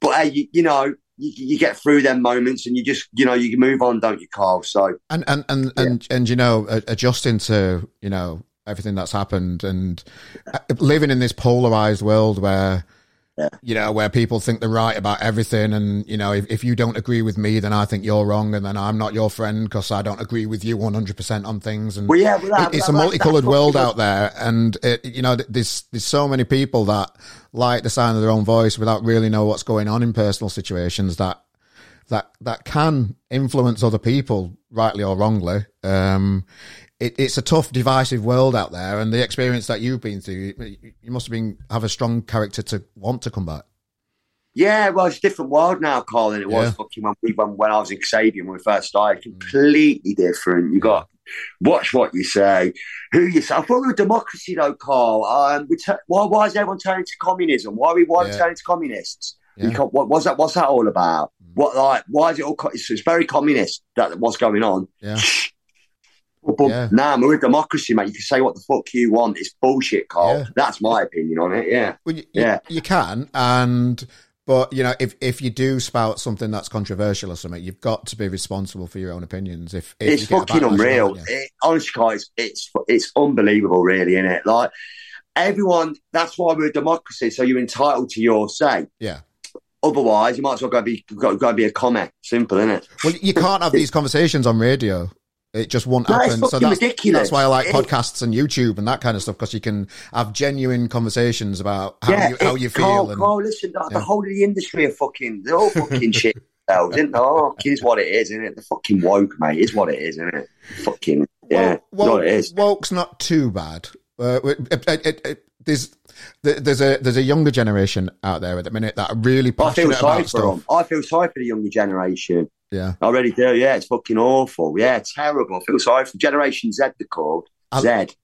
B: But hey, you, you know, you, you get through them moments, and you just, you know, you move on, don't you, Carl? So
A: and and and and, and you know adjusting to you know everything that's happened and uh, living in this polarized world where
B: Yeah.
A: you know where people think they're right about everything and you know if, if you don't agree with me then i think you're wrong and then i'm not your friend because i don't agree with you 100% on things and
B: well, yeah, well, that,
A: it- it's
B: that-
A: a multicolored world out there and it, you know there's there's so many people that like the sound of their own voice without really know what's going on in personal situations that that that can influence other people rightly or wrongly um it, it's a tough divisive world out there and the experience that you've been through you, must have been have a strong character to want to come back
B: Yeah, well, it's a different world now, Carl, than it was
A: Yeah.
B: fucking when, we, when, when I was in Xavier when we first started. Completely different. You got watch what you say, who you say. I thought we were democracy, though, Carl. Um, why, why is everyone turning to communism? Why are we, why are we
A: Yeah.
B: turning to communists?
A: Yeah.
B: What, what's that? What's that all about?
A: Mm.
B: What like? Why is it all? Co- it's, it's very communist. That what's going on.
A: yeah
B: But,
A: Yeah.
B: nah, we're a democracy, mate. You can say what the fuck you want. It's bullshit, Carl.
A: Yeah.
B: That's my opinion on it. Yeah.
A: Well, you,
B: Yeah.
A: you, you can, and but you know, if if you do spout something that's controversial or something, you've got to be responsible for your own opinions. If, if
B: it's
A: you get a
B: fucking unreal. It, honestly, guys, it's it's unbelievable, really, isn't it? Like everyone, that's why we're a democracy. So you're entitled to your say.
A: Yeah.
B: Otherwise, you might as well go be go, go be a comment. Simple, isn't it?
A: Well, you can't have these [laughs] conversations on radio. It just won't
B: it's
A: happen. So that's,
B: ridiculous.
A: that's why I like
B: It-
A: podcasts and YouTube and that kind of stuff because you can have genuine conversations about how you how you feel.
B: Carl,
A: and,
B: Carl, listen, the, the whole of the industry are fucking. They're all fucking shit. themselves, Isn't they? Oh, here's what it is, isn't it? The fucking woke, mate. Is what it is, isn't it? Fucking yeah,
A: well,
B: what it is.
A: woke's not too bad. Uh, it, it, there's there's a there's a younger generation out there at the minute that are really
B: I feel sorry
A: about
B: for
A: stuff.
B: them. I feel sorry for the younger generation.
A: Yeah,
B: I really do. Yeah, it's fucking awful. Yeah, terrible. I feel sorry for Generation Z. They're called
A: I-
B: Z.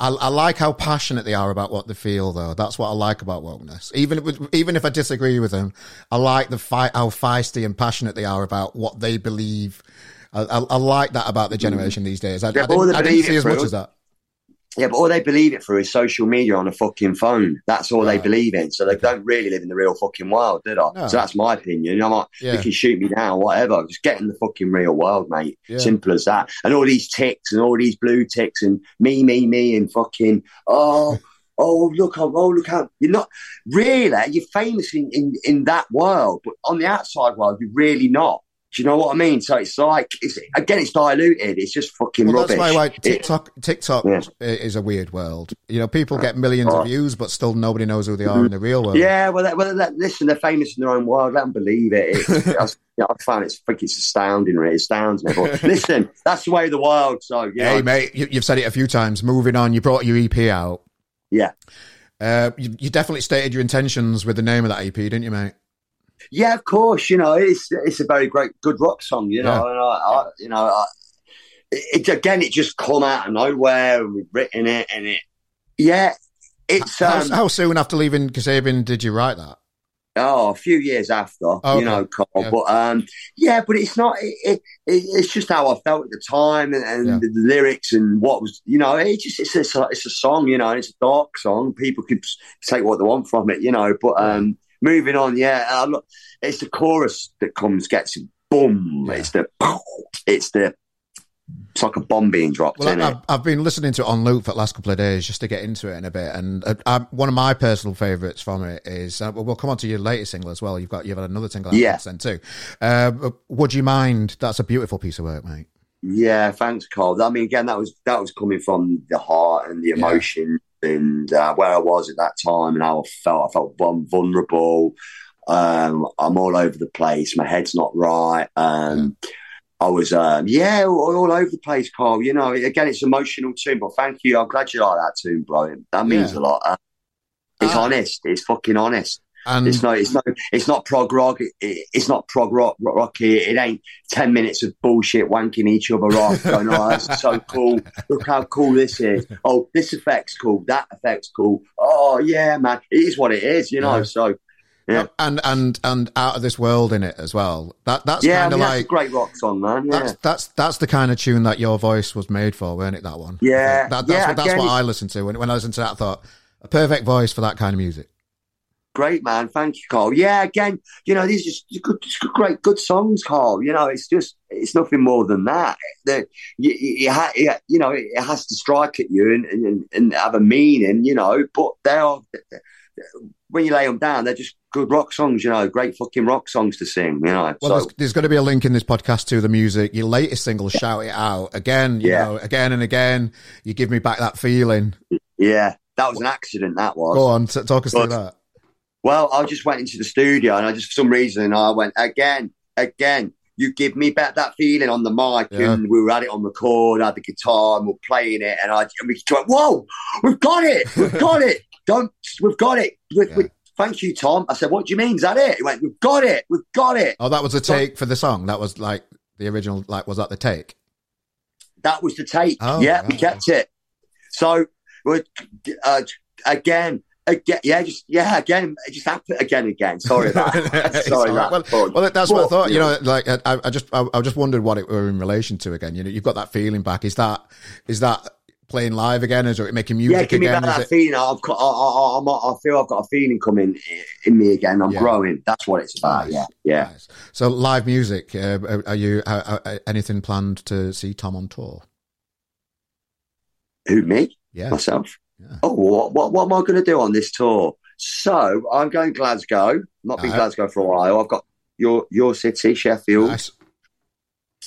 A: I, I like how passionate they are about what they feel, though. That's what I like about wokeness. Even if, even if I disagree with them, I like the fight how feisty and passionate they are about what they believe. I, I, I like that about the generation mm. these days. I,
B: yeah,
A: I didn't, I didn't see as much as that.
B: Yeah, but all they believe it through is social media on a fucking phone. That's all they believe in. So they don't really live in the real fucking world, do they?
A: No.
B: So that's my opinion. I'm like,
A: Yeah.
B: you can shoot me down, whatever. Just get in the fucking real world, mate.
A: Yeah.
B: Simple as that. And all these ticks and all these blue ticks and me, me, me, and fucking oh, [laughs] oh look, how oh look how you're not really. You're famous in, in in that world, but on the outside world, you're really not. Do you know what I mean? So it's like, it's again, it's diluted. It's just fucking
A: Well,
B: rubbish.
A: that's why like
B: It-
A: TikTok TikTok
B: Yeah.
A: is a weird world. You know, people get millions
B: Oh.
A: of views, but still nobody knows who they are in the real world.
B: Yeah, well, that, well that, listen, they're famous in their own world. Let them believe it. It's, I, you know, I find it's, I it's astounding. Really. It astounds me. But listen, that's the way of the world. So, yeah,
A: Hey, mate, you, you've said it a few times. Moving on, you brought your EP out.
B: Yeah.
A: Uh, you, you definitely stated your intentions with the name of that EP, didn't you, mate?
B: Yeah, of course. You know, it's it's a very great, good rock song. You know,
A: Yeah.
B: and I, I, you know, I, it again, it just come out of nowhere, and we've written it, and it, yeah, it's
A: How,
B: um,
A: how soon after leaving Kasabian did you write that?
B: Oh, a few years after,
A: okay.
B: you know, Carl.
A: Yeah.
B: But um, yeah, but it's not. It, it, it's just how I felt at the time, and, and
A: Yeah.
B: the, lyrics, and what was, you know, it just it's, it's a it's a song, you know, and it's a dark song. People could take what they want from it, you know. But um, moving on, yeah, I look, it's the chorus that comes, gets boom.
A: Yeah.
B: It's the it's the it's like a bomb being dropped
A: Well, I. I've, I've been listening to it on loop for the last couple of days just to get into it in a bit. And uh, I, one of my personal favourites from it is, uh, well, come on to your latest single as well. You've got you've had another single
B: Yeah.
A: then too. Uh, would you mind? That's a beautiful piece of work, mate.
B: Yeah, thanks, Carl. I mean, again, that was that was coming from the heart and the
A: Yeah.
B: And uh, where I was at that time and how I felt. I felt vulnerable. Um, I'm all over the place. My head's not right. Um, I was, um, yeah, all, all over the place, Carl. You know, again, it's emotional too, but thank you. I'm glad you like that tune, bro. That means
A: Yeah.
B: a lot. Uh, it's
A: Uh,
B: honest. It's fucking honest.
A: And
B: it's not, it's not, it's not prog rock. It, it, it's not prog rock, rock rocky. It ain't ten minutes of bullshit wanking each other off. [laughs] Going, oh, that's so cool. Look how cool this is. Oh, this effect's cool. That effect's cool. Oh yeah, man. It is what it is, you know.
A: Yeah.
B: So yeah,
A: and and and out of this world in it as well. That that's
B: yeah.
A: Kind of
B: that's a
A: like
B: great rock song, man. Yeah.
A: that's that's that's the kind of tune that your voice was made for, weren't it? That one.
B: Yeah,
A: That, that's
B: yeah,
A: what, that's what I listened to when when I listened to that. I thought a perfect voice for that kind of music.
B: Great man, thank you, Carl. Yeah, again, you know, these are just good, just great, good songs, Carl. You know, it's just, it's nothing more than that. That you, you, ha, you know, it has to strike at you and, and, and have a meaning, you know. But they are, when you lay them down, they're just good rock songs, you know, great fucking rock songs to sing, you know.
A: Well,
B: so
A: there's, there's going to be a link in this podcast to the music. Your latest single, "Shout It Out," again, you
B: Yeah.
A: know, again and again. You give me back that feeling.
B: yeah, that was an accident. That was.
A: Go on, t- talk us through that.
B: Well, I just went into the studio and I just, for some reason, I went again, again. You give me back that feeling on the mic,
A: Yeah.
B: and we were at it on record, had the guitar, and we're playing it, and I and we went, "Whoa, we've got it, we've got it, [laughs] don't, we've got it." With,
A: Yeah.
B: with, thank you, Tom. I said, "What do you mean? Is that it?" He went, "We've got it, we've got it."
A: Oh, that was the take for the song. That was like the original. Like, was that the take?
B: That was the take.
A: Oh,
B: yeah, we kept it. So we're uh, again. Again, yeah, just yeah, again, it just happened again, again. Sorry about [laughs] that. Sorry about
A: right.
B: that.
A: Well, well, that's what I thought. You know, like I, I just, I, I just wondered what it were in relation to again. You know, you've got that feeling back. Is that, is that playing live again? Is it making music
B: yeah, give me
A: again?
B: back
A: Is
B: that
A: it-
B: feeling. I've got, I, I, I'm, I feel I've got a feeling coming in me again. I'm
A: Yeah.
B: growing. That's what it's about.
A: Nice.
B: Yeah, yeah.
A: Nice. So live music. Uh, are you uh, uh, anything planned to see Tom on tour?
B: Who me?
A: Yeah.
B: Myself.
A: Yeah.
B: Oh, what, what, what am I going to do on this tour? So I'm going Glasgow. Not been
A: Right.
B: Glasgow for a while. I've got your your city, Sheffield,
A: Nice.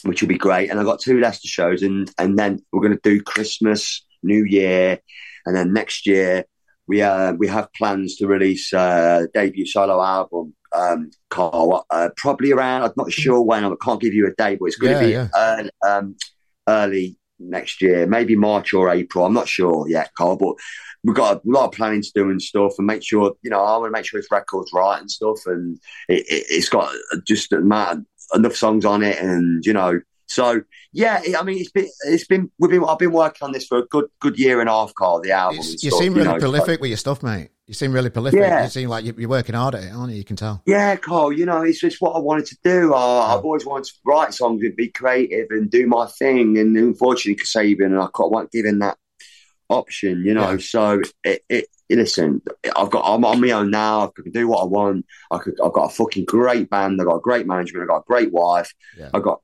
B: which will be great, and I've got two Leicester shows, and and then we're going to do Christmas, New Year, and then next year we uh, we have plans to release uh, debut solo album. Um, Carl, uh, probably around. I'm not sure when. I can't give you a date, but it's going
A: Yeah,
B: to be
A: yeah.
B: early, um, early next year, maybe March or April. I'm not sure yet, Carl, but we've got a lot of planning to do and stuff, and make sure you know I want to make sure this record's right and stuff, and it, it, it's got just a man, enough songs on it, and you know. So yeah, I mean, it's been it's been we've been I've been working on this for a good good year and a half, Carl. The album.
A: It's- you
B: stuff,
A: seem really
B: know, so-
A: prolific with your stuff, mate. You seem really prolific.
B: Yeah.
A: You seem like you- you're working hard at it, aren't you? You can tell.
B: Yeah, Carl, you know, it's just what I wanted to do. I, I've always wanted to write songs and be creative and do my thing. And unfortunately, Kasabian and I weren't given that option, you know.
A: Yeah.
B: So, it, it, listen, I've got, I'm on my own now. I can do what I want. I could, I've got a fucking great band. I've got a great management. I've got a great wife.
A: Yeah.
B: I've got,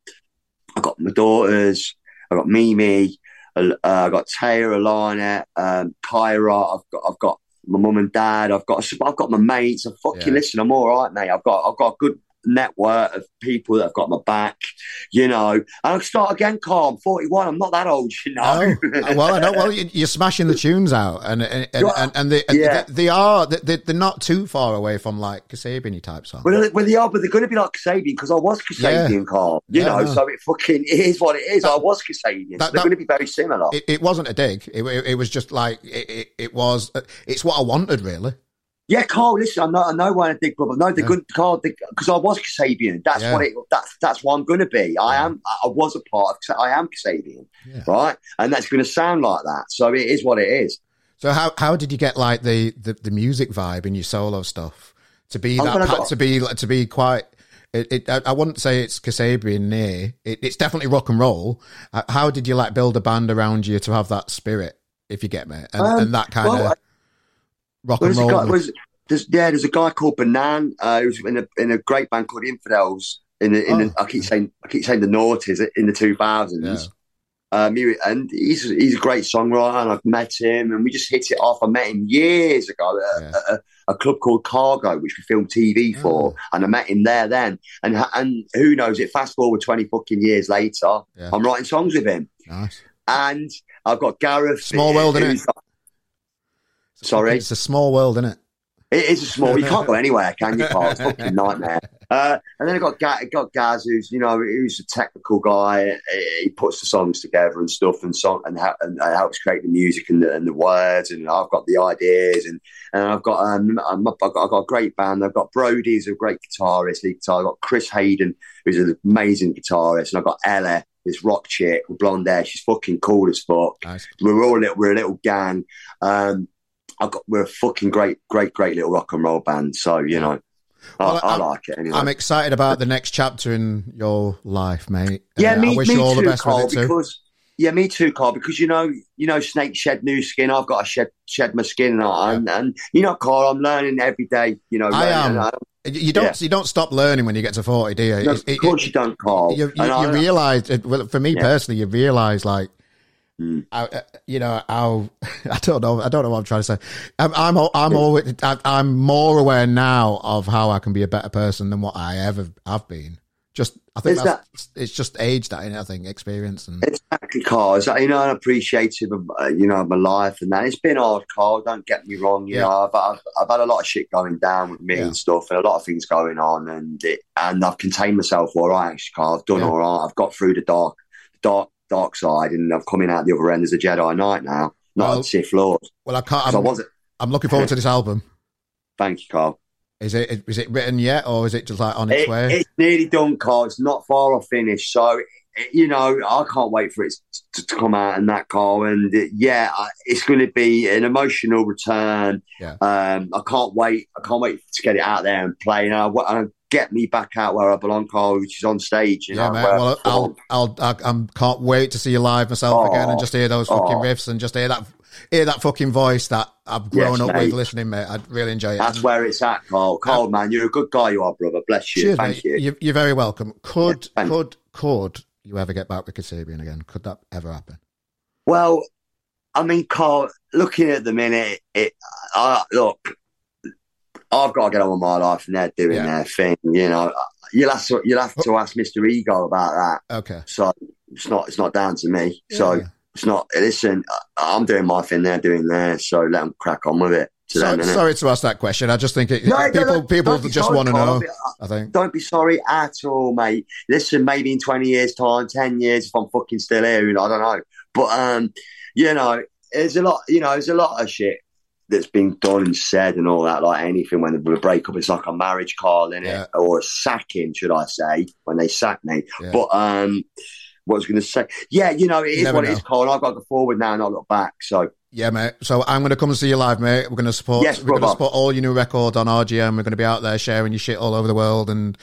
B: I've got my daughters. I've got Mimi. Uh, I've got Taylor, Alana, um, Kyra. I've got, I've got my mum and dad. I've got, I've got my mates. I fucking
A: Yeah.
B: listen. I'm all right, mate. I've got, I've got a good network of people that have got my back, you know. And I'll start again, Carl. I'm 41. I'm not that old, you know.
A: Oh, well, I know. Well, you- you're smashing the tunes out, and and and, and, and they, and
B: Yeah.
A: they, they are they, they're not too far away from like Kasabian type songs.
B: Well, well, they are, but they're going to be like Kasabian because I was Kasabian, Carl. You
A: Yeah,
B: know,
A: no.
B: so it fucking it [laughs] is what it is.
A: That-
B: I was Kasabian.
A: that-
B: so they're
A: that-
B: going to be very similar.
A: it, it wasn't a dig. It, it, it was just like it, it, it was. Uh, it's what I wanted, really.
B: Yeah, Carl. Listen, I know, I know why I'm a big brother. No, they're
A: Yeah.
B: good, Carl, because I was Kasabian. That's
A: Yeah.
B: what it. That's that's what I'm going to be. I
A: Yeah.
B: am. I was a part of. I am Kasabian, right? And that's going to sound like that. So it is what it is.
A: So how how did you get like the the, the music vibe in your solo stuff to be
B: I'm
A: that
B: gonna
A: pa-
B: go-
A: to be to be quite. It, it, I I wouldn't say it's Kasabian near. It, it's definitely rock and roll. How did you like build a band around you to have that spirit, if you get me, and,
B: Um,
A: and that kind
B: well,
A: of rock and
B: there's a
A: roll?
B: guy, was, there's, yeah, there's a guy called Bnann uh, who's in a in a great band called Infadels. In the, in the,
A: Oh.
B: I keep saying I keep saying the noughties in the two thousands.
A: Yeah.
B: Um, he- and he's he's a great songwriter, and I've met him, and we just hit it off. I met him years ago at,
A: Yeah.
B: at a, a club called Cargo, which we filmed TV for, and I met him there then. And and who knows? It fast forward twenty fucking years later,
A: Yeah.
B: I'm writing songs with him,
A: Nice.
B: and I've got Gareth.
A: Small world, innit?
B: Sorry?
A: It's a small world, isn't it?
B: It is a small. You can't go [laughs] anywhere, can you, Carl? It's a fucking nightmare. [laughs] Uh, and then I got Gaz, got Gaz, who's you know who's a technical guy. He puts the songs together and stuff, and song and, ha- and helps create the music and the, and the, words. And I've got the ideas, and and I've got um I've got, I've got a great band. I've got Brody, who's a great guitarist, lead guitar. I've got Chris Hayden, who's an amazing guitarist, and I've got Ella, this rock chick with blonde hair. She's fucking cool as fuck. Nice. We're all little, we're a little gang. Um, I got we're a fucking great, great, great little rock and roll band. So you know. Well, I, I like it. Anyway.
A: I'm excited about the next chapter in your life, mate.
B: Yeah, uh, me, I wish me you all too, the best Carl, with it too. Because, yeah, me too, Carl. Because you know, you know, snakes shed new skin. I've got to shed shed my skin, and, yeah. and you know, Carl, I'm learning every day. You know,
A: I am. You don't. Yeah. You don't stop learning when you get to forty, do you?
B: No, of course, it, you don't, Carl.
A: You, you, you realise. Well, for me yeah. personally, you realise like, mm. I, uh, you know, how [laughs] I don't know. I don't know what I'm trying to say. I'm. I'm. I'm, always, I'm more aware now of how I can be a better person than what I ever have been. Just I think that, it's just age that I think experience and
B: exactly cars. You know, I'm appreciative of uh, you know my life and that. It's been hard, Carl. Don't get me wrong. You yeah. know, I've, I've, I've had a lot of shit going down with me yeah. and stuff, and a lot of things going on, and it, and I've contained myself all right. Actually, Carl, I've done yeah. all right. I've got through the dark, dark, dark side, and I've coming out the other end as a Jedi Knight now, not well, a Sith Lord.
A: Well, I can't. I'm, I wasn't. I'm looking forward to this album. [laughs]
B: Thank you, Carl.
A: Is it is it written yet, or is it just like on its
B: it,
A: way?
B: It's nearly done, Carl. It's not far off finish, so it, you know I can't wait for it to, to come out in that car. And it, yeah, it's going to be an emotional return. Yeah. Um, I can't wait. I can't wait to get it out there and play. And I, I get me back out where I belong, Carl, which is on stage. You yeah, know,
A: Well, I'll, I'll, I'll, I can't wait to see you live myself oh, again and just hear those fucking oh. riffs and just hear that hear that fucking voice that I've grown yes, up mate. with listening, mate. I'd really enjoy it.
B: That's where it's at, Carl. Carl, um, man, you're a good guy, you are, brother. Bless you. Cheers, Thank mate. you.
A: You're, very welcome. Could yeah, could could you ever get back with Kasabian again? Could that ever happen?
B: Well, I mean, Carl, looking at the minute, it uh, look, I've got to get on with my life, and they're doing yeah. their thing. You know, you'll have to you'll have to ask Mister Ego about that.
A: Okay.
B: So it's not it's not down to me. Yeah. So it's not. Listen, I'm doing my thing. They're doing theirs. So let them crack on with it.
A: So, them, sorry to ask that question. I just think it, no, people no, no, people just want to know. I think.
B: Don't be sorry at all, mate. Listen, maybe in twenty years' time, ten years, if I'm fucking still here, you know, I don't know. But um, you know, there's a lot. You know, there's a lot of shit that's been done and said and all that. Like anything when the breakup, it's like a marriage call in it or a sacking, should I say, when they sack me. Yeah. But um what I was going to say. Yeah, you know, it is what know. it is, Cole. I've got to go forward now and not look back. So.
A: Yeah, mate. So I'm going to come and see you live, mate. We're going to support. Yes, we're going to support all your new records on RGM. We're going to be out there sharing your shit all over the world, and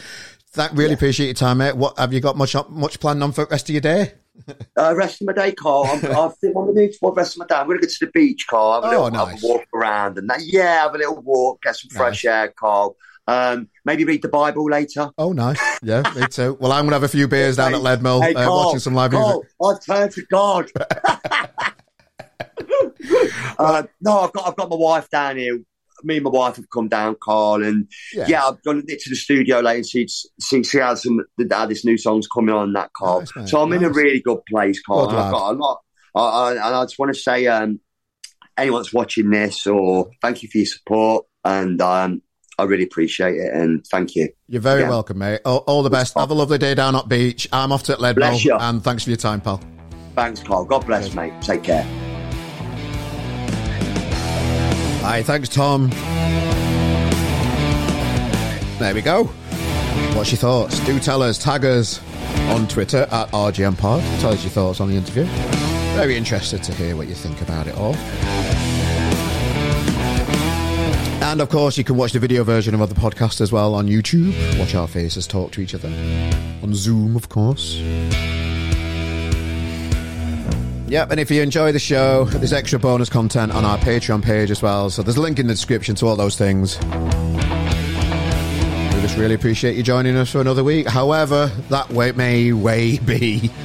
A: that really yeah. appreciate your time, mate. What have you got much much planned on for the rest of your day? [laughs]
B: uh, rest of my day, Carl. I'm, I [laughs] think I'm going to rest of my day. I'm going to go to the beach, Carl. Have a, oh, little, nice. have a walk around and that. Yeah, have a little walk, get some fresh nice. air, Carl. Um, maybe read the Bible later.
A: Oh, nice. Yeah, me too. Well, I'm going to have a few beers down at Leadmill, hey, uh, watching some live Carl, music.
B: I've turned to God. [laughs] uh, no, I've got I've got my wife down here. Me and my wife have come down, Carl, and yeah, yeah I've gone to the studio later and see see, see how some how this new song's coming on that, Carl. Nice, so I'm nice. in a really good place, Carl. I've got a lot, I, I, and I just want to say, um, anyone that's watching this, or thank you for your support, and um, I really appreciate it and thank you.
A: You're very yeah. welcome, mate. All, all, the best. Have a lovely day down at beach. I'm off to Leadmill and thanks for your time, pal.
B: Thanks, Carl. God bless, Cheers. mate. Take care.
A: Hi, thanks, Tom. There we go. What's your thoughts? Do tell us. Tag us on Twitter at RGMPod. Tell us your thoughts on the interview. Very interested to hear what you think about it all. And of course, you can watch the video version of the podcast as well on YouTube. Watch our faces talk to each other. On Zoom, of course. Yep, and if you enjoy the show, there's extra bonus content on our Patreon page as well. So there's a link in the description to all those things. We just really appreciate you joining us for another week. However, that way may way be. [laughs]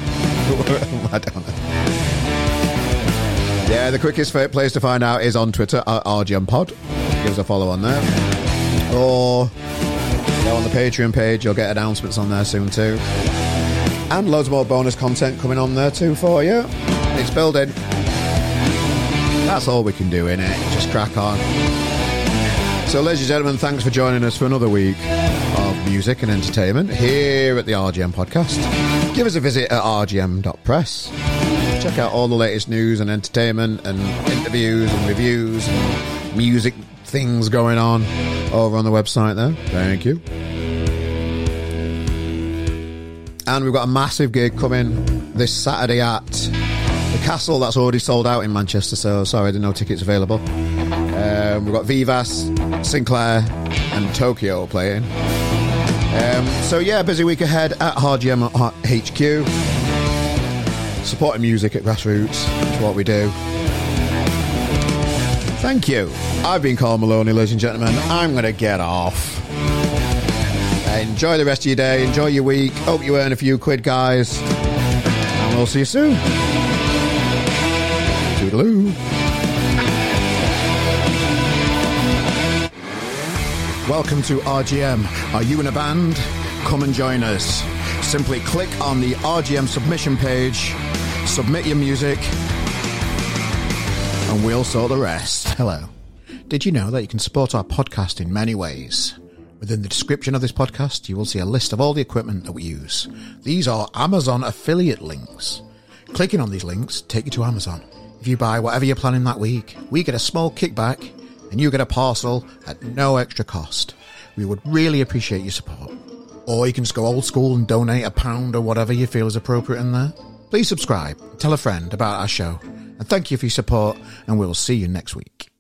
A: I don't know. Yeah, the quickest place to find out is on Twitter at RGMPod give us a follow on there. Or go on the Patreon page, you'll get announcements on there soon too. And loads more bonus content coming on there too for you. It's building. That's all we can do in it. Just crack on. So, ladies and gentlemen, thanks for joining us for another week of music and entertainment here at the RGM podcast. Give us a visit at rgm.press. Check out all the latest news and entertainment and interviews and reviews and music things going on over on the website there. Thank you. And we've got a massive gig coming this Saturday at the Castle that's already sold out in Manchester, so sorry, there are no tickets available. Um, we've got Vivas, Sinclair, and Tokyo playing. Um, so yeah, busy week ahead at RGM HQ. Supporting music at grassroots is what we do. Thank you. I've been Carl Maloney, ladies and gentlemen. I'm going to get off. Enjoy the rest of your day. Enjoy your week. Hope you earn a few quid, guys. And we'll see you soon. Toodaloo. Welcome to RGM. Are you in a band? Come and join us. Simply click on the RGM submission page, submit your music, and we'll sort the rest. Hello. Did you know that you can support our podcast in many ways? Within the description of this podcast, you will see a list of all the equipment that we use. These are Amazon affiliate links. Clicking on these links take you to Amazon. If you buy whatever you're planning that week, we get a small kickback and you get a parcel at no extra cost. We would really appreciate your support. Or you can just go old school and donate a pound or whatever you feel is appropriate in there. Please subscribe, tell a friend about our show, and thank you for your support, and we'll see you next week.